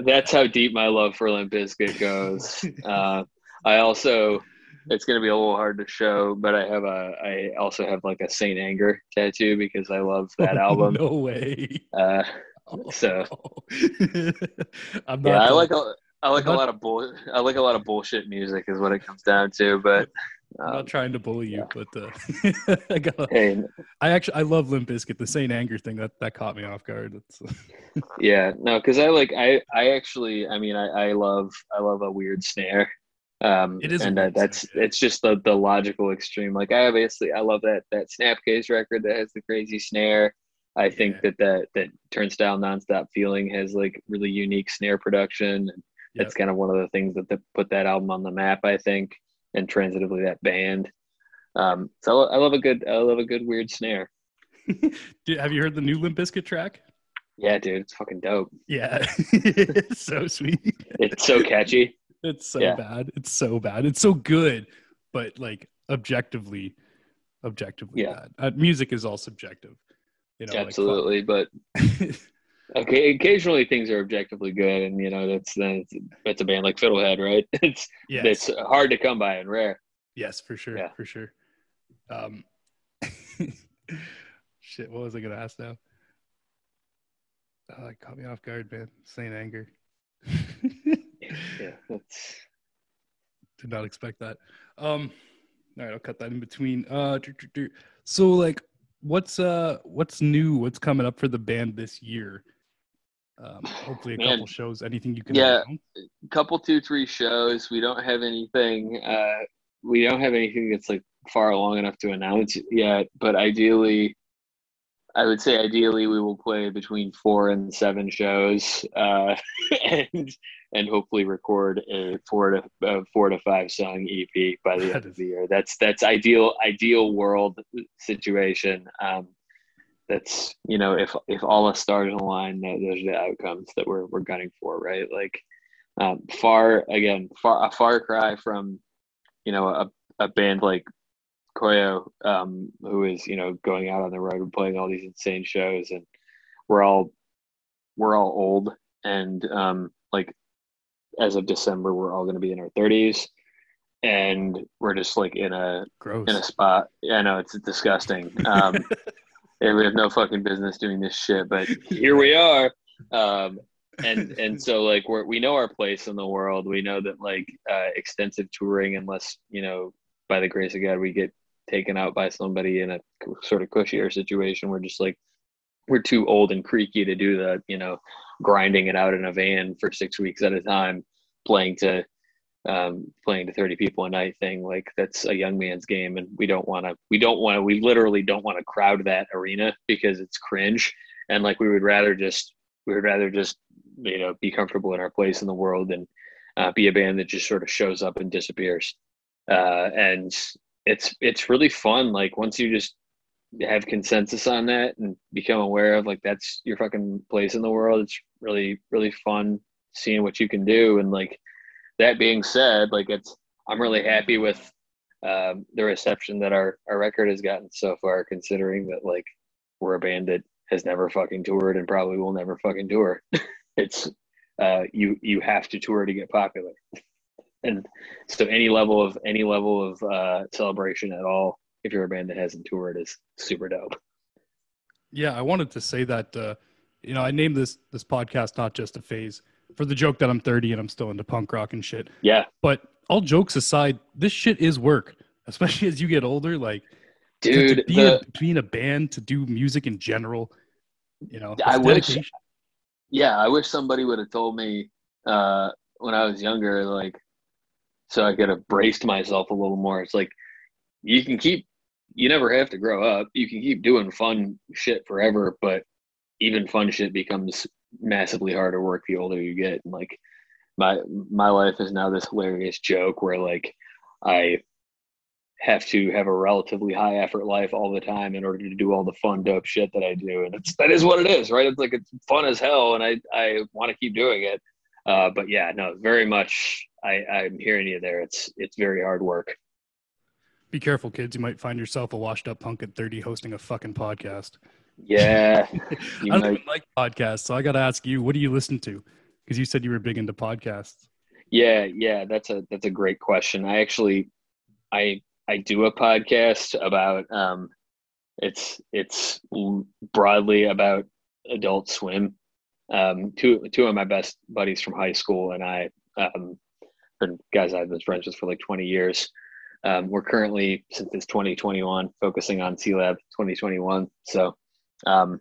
that's how deep my love for Limp Bizkit goes. Uh, I also it's gonna be a little hard to show, but I have a I also have like a St. Anger tattoo because I love that album. no way. Uh, So- I'm not. yeah, I like a I like a lot of bull I like a lot of bullshit music is what it comes down to. But I'm um, not trying to bully you, but uh, I got. hey, I actually I love Limp Bizkit. The St. Anger thing that that caught me off guard. Yeah, no, because I like I I actually I mean I I love I love a weird snare. Um, It is and that, that's it's just the the logical extreme. Like I obviously I love that that Snapcase record that has the crazy snare. I think Yeah. that that that Turnstile Nonstop Feeling has like really unique snare production. It's kind of one of the things that, that put that album on the map, I think, and transitively that band. Um, so I love a good, I love a good weird snare. Dude, have you heard the new Limp Bizkit track? Yeah, dude, it's fucking dope. Yeah, it's so sweet. It's so catchy. It's so Yeah. bad. It's so bad. It's so good, but like objectively, objectively Yeah. bad. Uh, music is all subjective. You know, like. Absolutely, but okay, occasionally things are objectively good, and you know that's that's, that's a band like Fiddlehead, right? It's yes, it's hard to come by and rare. yes, for sure, Yeah. for sure. Um, shit. What was I gonna ask now? Oh, it caught me off guard, man. St. Anger. Yeah, that's Did not expect that. Um, all right, I'll cut that in between. Uh, so like, what's uh, what's new? What's coming up for the band this year? Um, hopefully a Man. couple shows. Anything you can? Yeah. announce? couple two three shows. We don't have anything. Uh, we don't have anything that's like far along enough to announce yet. But ideally, I would say ideally we will play between four and seven shows, uh, and and hopefully record a four to four to five song EP by the end of the year. That's that's ideal ideal world situation. Um, that's you know if if all the stars align, tho- those are the outcomes that we're we're gunning for, right? Like um, far again, far a far cry from you know a a band like Koyo, um, who is you know going out on the road and playing all these insane shows, and we're all we're all old, and um, like as of December, we're all going to be in our thirties, and we're just like in a Gross. in a spot. Yeah, I know it's disgusting. Um, and we have no fucking business doing this shit, but here we are. Um, and and so like we're we know our place in the world. We know that like uh, extensive touring, unless you know by the grace of God we get taken out by somebody in a sort of cushier situation, we're just like we're too old and creaky to do the you know grinding it out in a van for six weeks at a time, playing to um, playing to 30 people a night thing. Like that's a young man's game and we don't want to we don't want to we literally don't want to crowd that arena because it's cringe. And like we would rather just we would rather just you know be comfortable in our place in the world and uh, be a band that just sort of shows up and disappears. Uh, and it's it's really fun. Like once you just have consensus on that and become aware of like that's your fucking place in the world it's really really fun seeing what you can do. And like that being said, like it's I'm really happy with um, the reception that our our record has gotten so far, considering that like we're a band that has never fucking toured and probably will never fucking tour. it's uh, you you have to tour to get popular, and so any level of any level of uh, celebration at all, if you're a band that hasn't toured, is super dope. Yeah, I wanted to say that uh, you know I named this this podcast not just a phase for the joke that I'm 30 and I'm still into punk rock and shit. Yeah, But all jokes aside, this shit is work, especially as you get older. Like to- to, dude. be, the, a, to be in a band, to do music in general. You know, I wish- yeah, I wish somebody would have told me uh, when I was younger, like, so I could have braced myself a little more. It's like you can keep, you never have to grow up. You can keep doing fun shit forever, but even fun shit becomes massively harder work the older you get. And like, my my life is now this hilarious joke where like I have to have a relatively high effort life all the time in order to do all the fun dope shit that I do and it's that is what it is right it's like it's fun as hell and I I want to keep doing it uh, but yeah no very much I I'm hearing you there it's it's very hard work Be careful, kids. You might find yourself a washed up punk at 30 hosting a fucking podcast. yeah I don't might, even like podcasts, so I got to ask you, what do you listen to? Because you said you were big into podcasts. Yeah, yeah, that's a that's a great question. I actually I I do a podcast about um it's it's broadly about Adult Swim. Um two two of my best buddies from high school and I um been guys I've been friends with for like 20 years. Um, we're currently since it's 2021 focusing on Sealab 2021. So um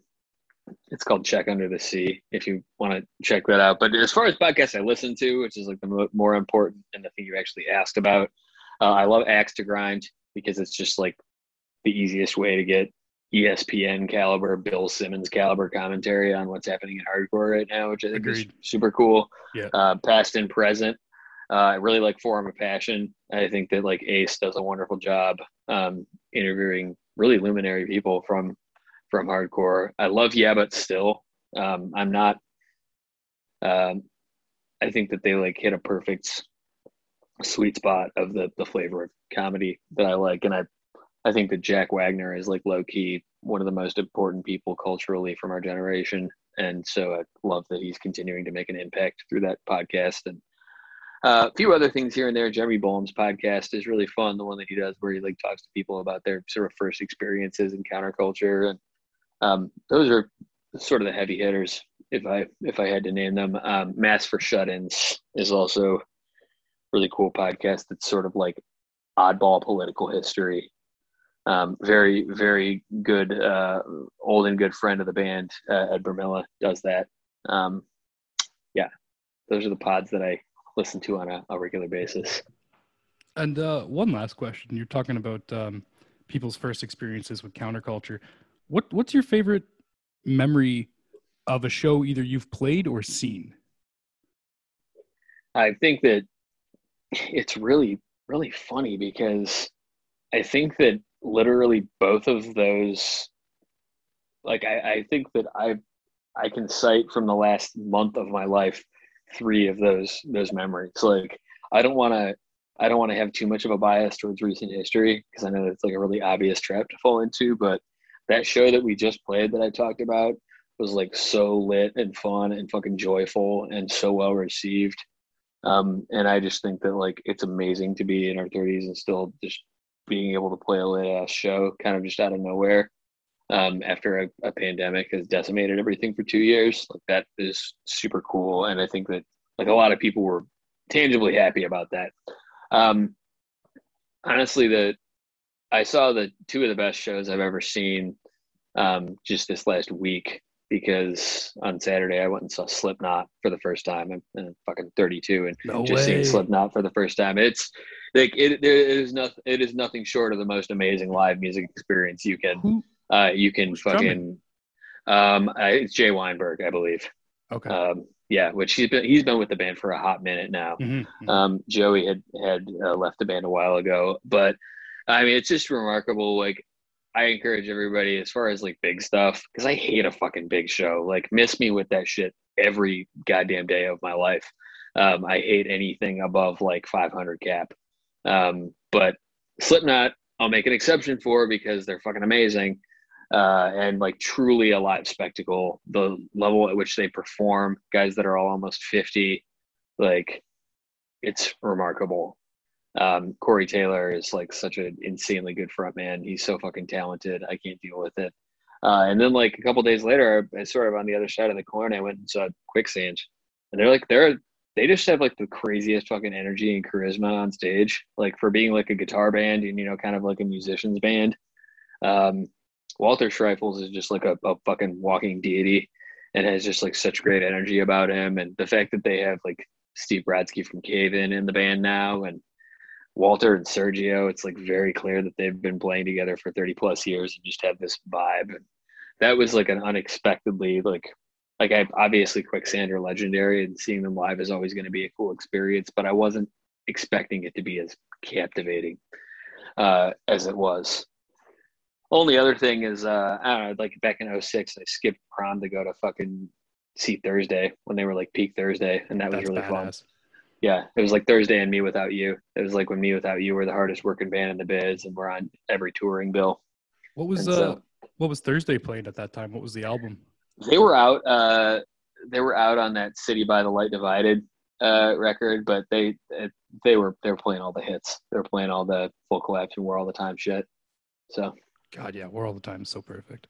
it's called Check Under the Sea if you want to check that out. But as far as podcasts I listen to, which is like the mo- more important and the thing you actually asked about, uh, I love Axe to Grind because it's just like the easiest way to get ESPN caliber, Bill Simmons caliber commentary on what's happening in hardcore right now, which I think Agreed. is super cool. Yeah. Uh, past and present. Uh, I really like Forum of Passion. I think that like Ace does a wonderful job um, interviewing really luminary people from from hardcore. I love Yeah, but still, um, I'm not. Um, I think that they like hit a perfect sweet spot of the the flavor of comedy that I like, and I I think that Jack Wagner is like low key one of the most important people culturally from our generation, and so I love that he's continuing to make an impact through that podcast and. Uh, a few other things here and there. Jeremy Boehm's podcast is really fun. The one that he does where he like talks to people about their sort of first experiences in counterculture, and um, those are sort of the heavy hitters. If I if I had to name them, um, Mass for Shut-ins is also really cool podcast. That's sort of like oddball political history. Um, very very good uh, old and good friend of the band, uh, Ed Bermilla, does that. Um, yeah, those are the pods that I listen to on a, a regular basis. And uh, one last question: You're talking about um, people's first experiences with counterculture. What What's your favorite memory of a show either you've played or seen? I think that it's really, really funny because I think that literally both of those, like, I, I think that I, I can cite from the last month of my life three of those those memories. Like, I don't want to, I don't want to have too much of a bias towards recent history because I know it's like a really obvious trap to fall into. But that show that we just played that I talked about was like so lit and fun and fucking joyful and so well received. Um, and I just think that like it's amazing to be in our 30s and still just being able to play a lit ass show kind of just out of nowhere um, after a, a pandemic has decimated everything for two years. Like that is super cool. And I think that like a lot of people were tangibly happy about that. Um, honestly, the I saw the two of the best shows I've ever seen um, just this last week because on Saturday I went and saw Slipknot for the first time. I'm, I'm fucking 32 and No just way. seeing Slipknot for the first time. It's like it, it is nothing. It is nothing short of the most amazing live music experience you can? Uh, you can Who's fucking. Um, I, it's Jay Weinberg, I believe. Okay. Um, yeah, which he's been he's been with the band for a hot minute now. Mhm, mhm. Um, Joey had had uh, left the band a while ago, but I mean, it's just remarkable. Like, I encourage everybody as far as like big stuff because I hate a fucking big show. Like, miss me with that shit every goddamn day of my life. Um, I hate anything above like 500 cap. Um, but Slipknot, I'll make an exception for because they're fucking amazing. Uh, and like truly a live spectacle. The level at which they perform, guys that are all almost 50, like it's remarkable. Um, Corey Taylor is like such an insanely good front man. He's so fucking talented. I can't deal with it. Uh, and then like a couple days later, I sort of on the other side of the coin, I went and saw Quicksand, and they're like they're they just have like the craziest fucking energy and charisma on stage. Like for being like a guitar band and you know kind of like a musician's band. Um, Walter Schreifels is just like a, a fucking walking deity and has just like such great energy about him. And the fact that they have like Steve Brodsky from Cave In in the band now and Walter and Sergio, it's like very clear that they've been playing together for 30 plus years and just have this vibe. And that was like an unexpectedly like like I obviously Quicksand are legendary and seeing them live is always going to be a cool experience, but I wasn't expecting it to be as captivating uh, as it was. Only other thing is, uh, I don't know, like back in 06, I skipped prom to go to fucking see Thursday when they were like peak Thursday, and that was That's really fun. Yeah, it was like Thursday and Me Without You. It was like when Me Without You were the hardest working band in the biz, and we're on every touring bill. What was And uh so- what was Thursday playing at that time? What was the album? They were out. Uh, they were out on that City by the Light Divided uh, record, but they they were they were playing all the hits. They were playing all the full collapse and war all the time shit. So God, yeah, we're all the time so perfect.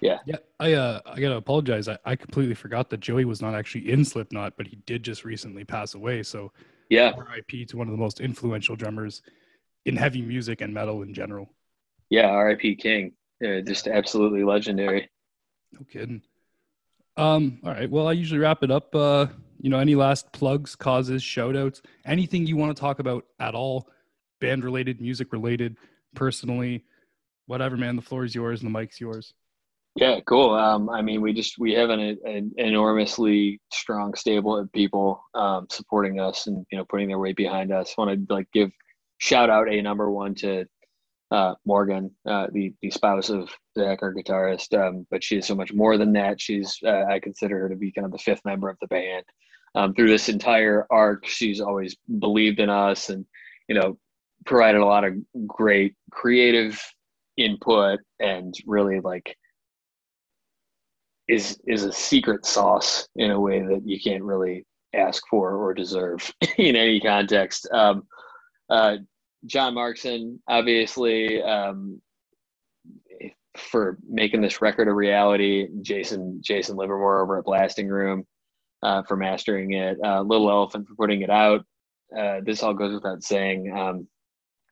Yeah. Yeah. I uh I gotta apologize. I, I completely forgot that Joey was not actually in Slipknot, but he did just recently pass away. So yeah, RIP to one of the most influential drummers in heavy music and metal in general. yeah. R.I.P. King. Yeah, just absolutely legendary. No kidding. Um, all right. Well, I usually wrap it up. Uh, you know, any last plugs, causes, shout outs, anything you want to talk about at all, band related, music related, personally, whatever, man. The floor is yours and the mic's yours. Yeah, cool. Um, I mean, we just we have an, an enormously strong stable of people um, supporting us and you know putting their weight behind us. Want to like give shout out a number one to uh, Morgan, uh, the the spouse of Zach, our guitarist. Um, but she is so much more than that. She's uh, I consider her to be kind of the fifth member of the band. Um, through this entire arc, she's always believed in us and you know provided a lot of great creative input and really like is is a secret sauce in a way that you can't really ask for or deserve in any context. Um, uh, John Markson, obviously, um, for making this record a reality. Jason Jason Livermore over at Blasting Room uh, for mastering it. Uh, Little Elephant for putting it out. Uh, this all goes without saying. Um,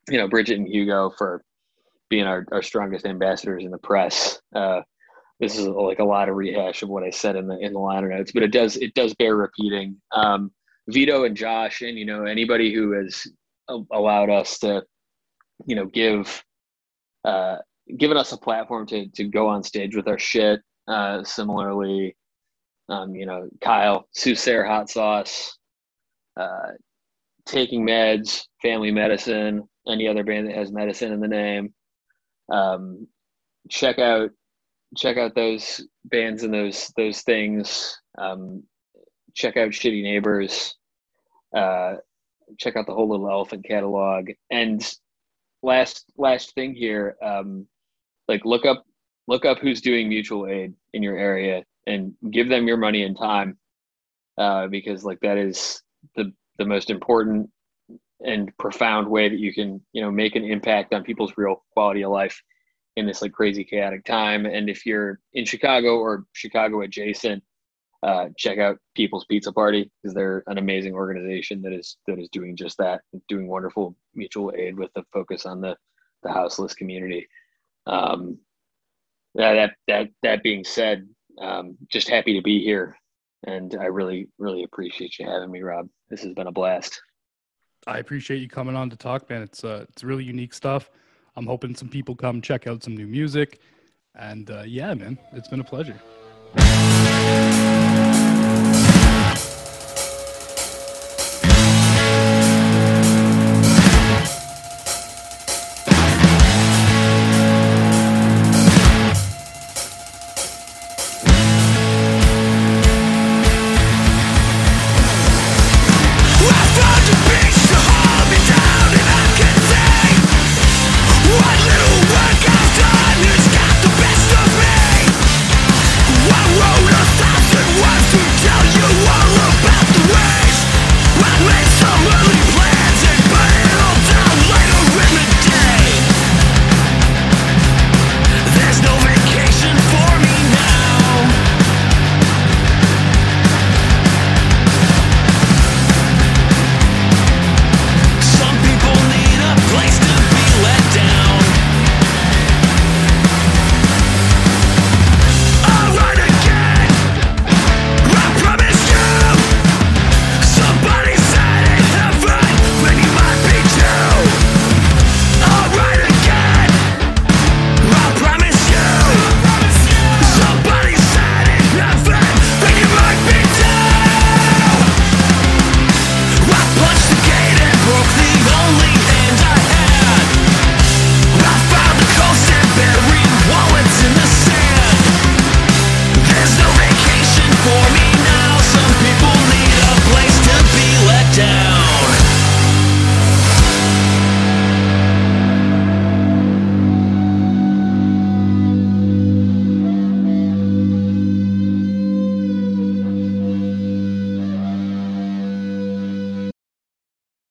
you know, Bridget and Hugo for being our, our strongest ambassadors in the press. Uh, this is like a lot of rehash of what I said in the in the liner notes, but it does it does bear repeating. Um, Vito and Josh, and you know anybody who has allowed us to, you know, give uh, given us a platform to to go on stage with our shit. Uh, similarly, um, you know, Kyle, Sue Hot Sauce, uh, Taking Meds, Family Medicine, any other band that has medicine in the name. Um, check out check out those bands and those those things. Um, check out Shitty Neighbors. Uh, check out the whole Little Elephant catalog. And last last thing here, um, like look up look up who's doing mutual aid in your area and give them your money and time, uh, because like that is the the most important and profound way that you can you know make an impact on people's real quality of life in this like crazy chaotic time. And if you're in Chicago or Chicago adjacent, uh, check out People's Pizza Party because they're an amazing organization that is that is doing just that, doing wonderful mutual aid with a focus on the the houseless community. Um, that that that being said, um, just happy to be here, and I really really appreciate you having me, Rob. This has been a blast. I appreciate you coming on to talk, man. It's uh, it's really unique stuff. I'm hoping some people come check out some new music. And uh, yeah, man, it's been a pleasure.